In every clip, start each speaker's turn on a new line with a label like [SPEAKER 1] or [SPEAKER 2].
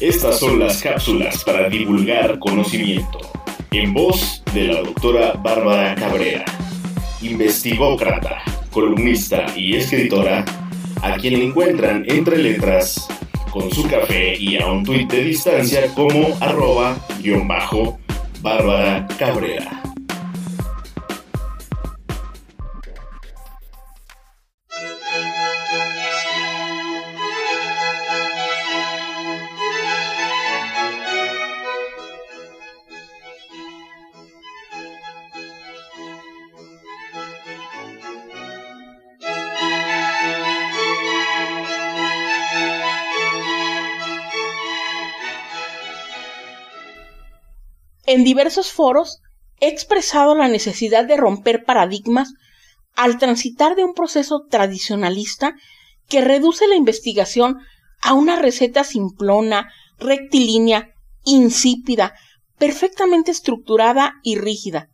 [SPEAKER 1] Estas son las cápsulas para divulgar conocimiento. En voz de la doctora Bárbara Cabrera, investigócrata, columnista y escritora, a quien encuentran entre letras con su café y a un tuit de distancia como arroba guion bajo Bárbara Cabrera.
[SPEAKER 2] En diversos foros he expresado la necesidad de romper paradigmas al transitar de un proceso tradicionalista que reduce la investigación a una receta simplona, rectilínea, insípida, perfectamente estructurada y rígida,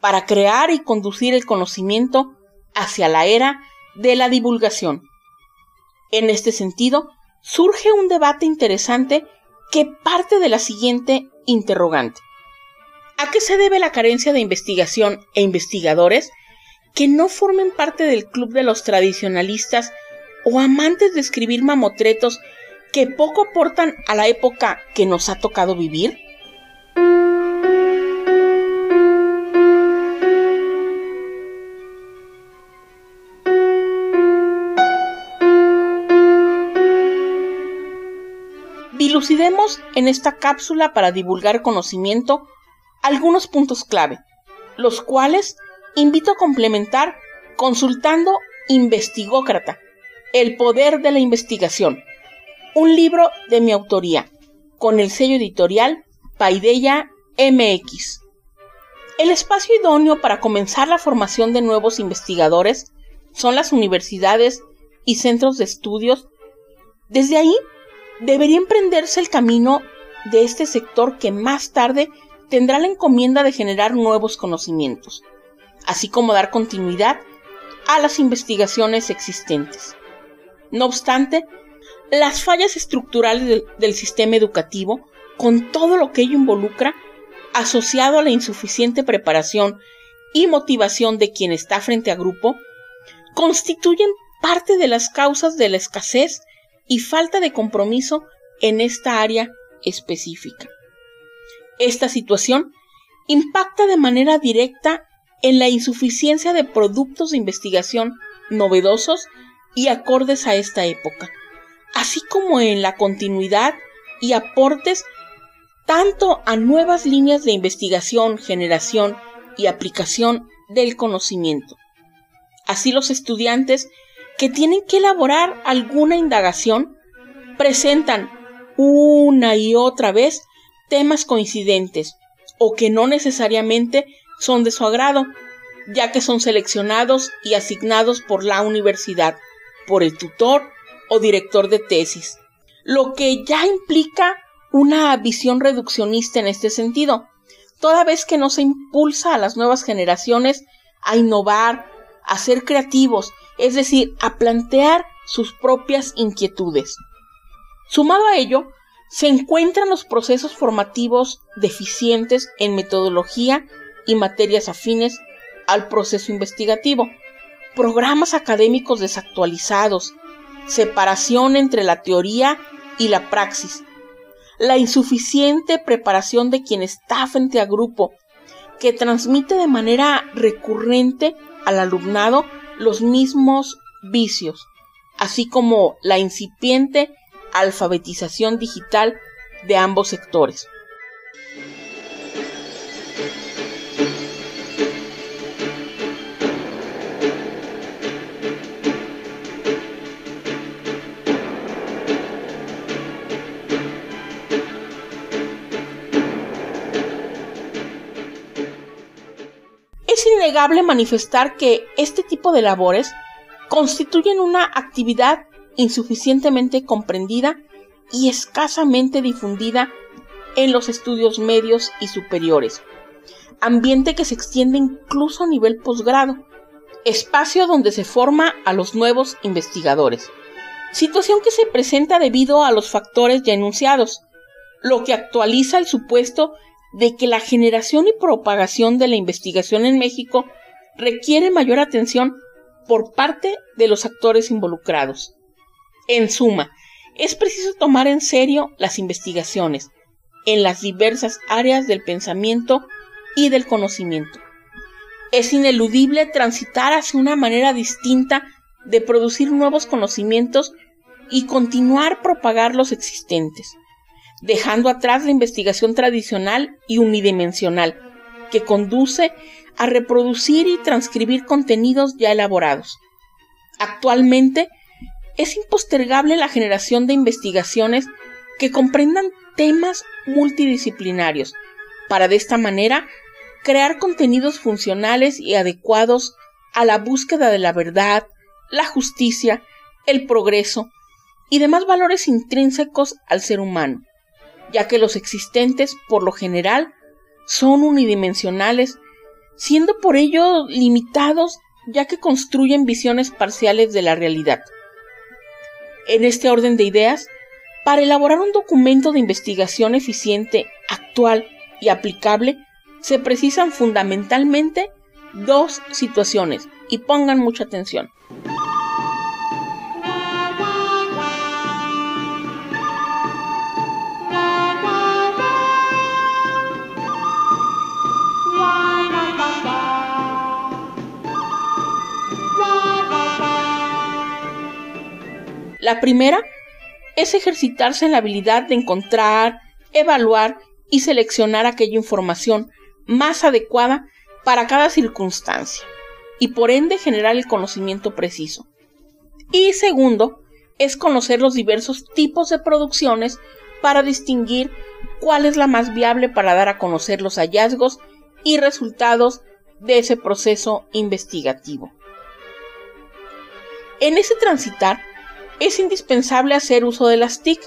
[SPEAKER 2] para crear y conducir el conocimiento hacia la era de la divulgación. En este sentido, surge un debate interesante que parte de la siguiente interrogante. ¿A qué se debe la carencia de investigación e investigadores que no formen parte del club de los tradicionalistas o amantes de escribir mamotretos que poco aportan a la época que nos ha tocado vivir? Dilucidemos en esta cápsula para divulgar conocimiento algunos puntos clave, los cuales invito a complementar consultando Investigócrata, El poder de la investigación, un libro de mi autoría, con el sello editorial Paideya MX. El espacio idóneo para comenzar la formación de nuevos investigadores son las universidades y centros de estudios. Desde ahí debería emprenderse el camino de este sector que más tarde tendrá la encomienda de generar nuevos conocimientos, así como dar continuidad a las investigaciones existentes. No obstante, las fallas estructurales del, sistema educativo, con todo lo que ello involucra, asociado a la insuficiente preparación y motivación de quien está frente a grupo, constituyen parte de las causas de la escasez y falta de compromiso en esta área específica. Esta situación impacta de manera directa en la insuficiencia de productos de investigación novedosos y acordes a esta época, así como en la continuidad y aportes tanto a nuevas líneas de investigación, generación y aplicación del conocimiento. Así los estudiantes que tienen que elaborar alguna indagación presentan una y otra vez temas coincidentes o que no necesariamente son de su agrado, ya que son seleccionados y asignados por la universidad, por el tutor o director de tesis, lo que ya implica una visión reduccionista en este sentido, toda vez que no se impulsa a las nuevas generaciones a innovar, a ser creativos, es decir, a plantear sus propias inquietudes. Sumado a ello, se encuentran los procesos formativos deficientes en metodología y materias afines al proceso investigativo, programas académicos desactualizados, separación entre la teoría y la praxis, la insuficiente preparación de quien está frente a grupo, que transmite de manera recurrente al alumnado los mismos vicios, así como la incipiente alfabetización digital de ambos sectores. Es innegable manifestar que este tipo de labores constituyen una actividad insuficientemente comprendida y escasamente difundida en los estudios medios y superiores, ambiente que se extiende incluso a nivel posgrado, espacio donde se forma a los nuevos investigadores, situación que se presenta debido a los factores ya enunciados, lo que actualiza el supuesto de que la generación y propagación de la investigación en México requiere mayor atención por parte de los actores involucrados. En suma, es preciso tomar en serio las investigaciones en las diversas áreas del pensamiento y del conocimiento. Es ineludible transitar hacia una manera distinta de producir nuevos conocimientos y continuar propagar los existentes, dejando atrás la investigación tradicional y unidimensional, que conduce a reproducir y transcribir contenidos ya elaborados. Actualmente, es impostergable la generación de investigaciones que comprendan temas multidisciplinarios, para de esta manera crear contenidos funcionales y adecuados a la búsqueda de la verdad, la justicia, el progreso y demás valores intrínsecos al ser humano, ya que los existentes, por lo general, son unidimensionales, siendo por ello limitados ya que construyen visiones parciales de la realidad. En este orden de ideas, para elaborar un documento de investigación eficiente, actual y aplicable, se precisan fundamentalmente dos situaciones, y pongan mucha atención. La primera es ejercitarse en la habilidad de encontrar, evaluar y seleccionar aquella información más adecuada para cada circunstancia y por ende generar el conocimiento preciso. Y segundo, es conocer los diversos tipos de producciones para distinguir cuál es la más viable para dar a conocer los hallazgos y resultados de ese proceso investigativo. En ese transitar, es indispensable hacer uso de las TIC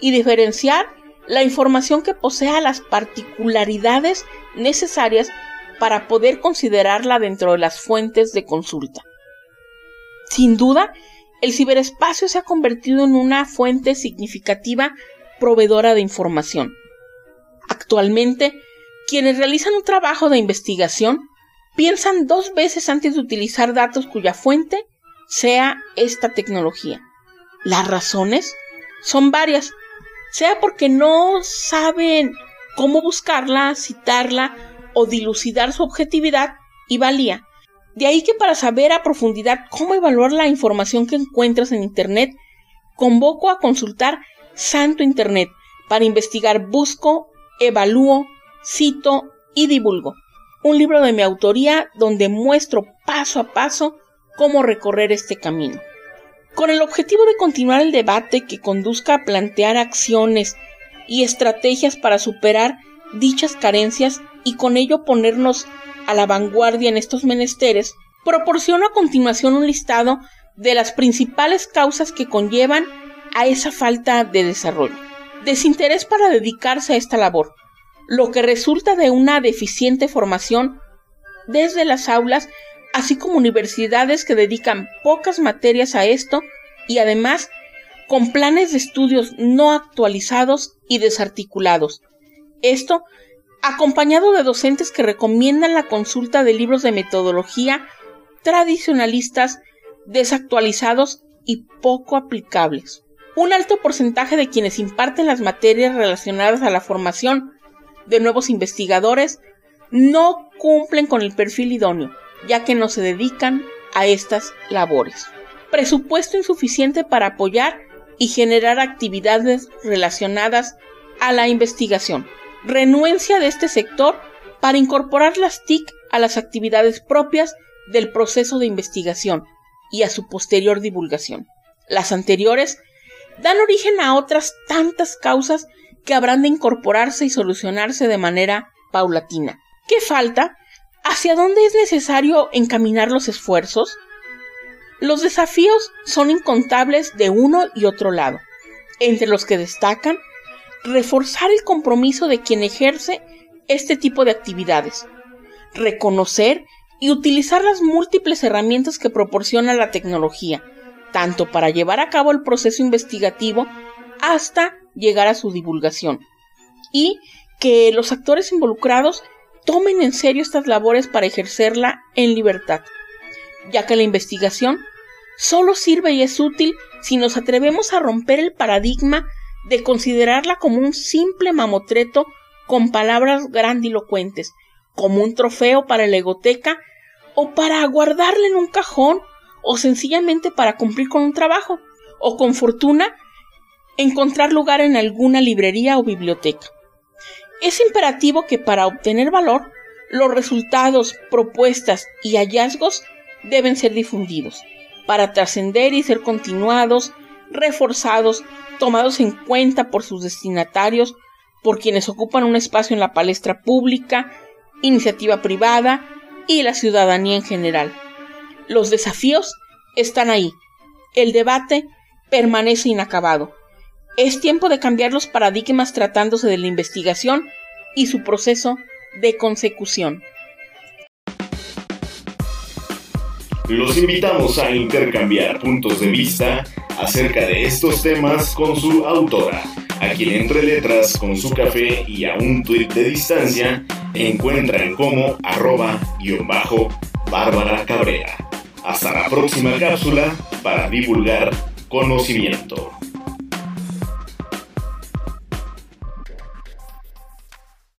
[SPEAKER 2] y diferenciar la información que posea las particularidades necesarias para poder considerarla dentro de las fuentes de consulta. Sin duda, el ciberespacio se ha convertido en una fuente significativa proveedora de información. Actualmente, quienes realizan un trabajo de investigación piensan dos veces antes de utilizar datos cuya fuente sea esta tecnología. Las razones son varias, sea porque no saben cómo buscarla, citarla o dilucidar su objetividad y valía. De ahí que para saber a profundidad cómo evaluar la información que encuentras en Internet, convoco a consultar Santo Internet para investigar busco, evalúo, cito y divulgo. Un libro de mi autoría donde muestro paso a paso cómo recorrer este camino con el objetivo de continuar el debate que conduzca a plantear acciones y estrategias para superar dichas carencias y con ello ponernos a la vanguardia en estos menesteres, proporciono a continuación un listado de las principales causas que conllevan a esa falta de desarrollo. Desinterés para dedicarse a esta labor, lo que resulta de una deficiente formación desde las aulas así como universidades que dedican pocas materias a esto y además con planes de estudios no actualizados y desarticulados. Esto acompañado de docentes que recomiendan la consulta de libros de metodología tradicionalistas, desactualizados y poco aplicables. Un alto porcentaje de quienes imparten las materias relacionadas a la formación de nuevos investigadores no cumplen con el perfil idóneo ya que no se dedican a estas labores. Presupuesto insuficiente para apoyar y generar actividades relacionadas a la investigación. Renuencia de este sector para incorporar las TIC a las actividades propias del proceso de investigación y a su posterior divulgación. Las anteriores dan origen a otras tantas causas que habrán de incorporarse y solucionarse de manera paulatina. ¿Qué falta? ¿Hacia dónde es necesario encaminar los esfuerzos? Los desafíos son incontables de uno y otro lado, entre los que destacan reforzar el compromiso de quien ejerce este tipo de actividades, reconocer y utilizar las múltiples herramientas que proporciona la tecnología, tanto para llevar a cabo el proceso investigativo hasta llegar a su divulgación. y que los actores involucrados tomen en serio estas labores para ejercerla en libertad, ya que la investigación solo sirve y es útil si nos atrevemos a romper el paradigma de considerarla como un simple mamotreto con palabras grandilocuentes, como un trofeo para la egoteca o para guardarla en un cajón o sencillamente para cumplir con un trabajo o con fortuna encontrar lugar en alguna librería o biblioteca. Es imperativo que para obtener valor, los resultados, propuestas y hallazgos deben ser difundidos, para trascender y ser continuados, reforzados, tomados en cuenta por sus destinatarios, por quienes ocupan un espacio en la palestra pública, iniciativa privada y la ciudadanía en general. Los desafíos están ahí. El debate permanece inacabado. Es tiempo de cambiar los paradigmas tratándose de la investigación y su proceso de consecución.
[SPEAKER 1] Los invitamos a intercambiar puntos de vista acerca de estos temas con su autora, a quien entre letras con su café y a un tuit de distancia encuentran como arroba guion bajo. Hasta la próxima cápsula para divulgar conocimiento.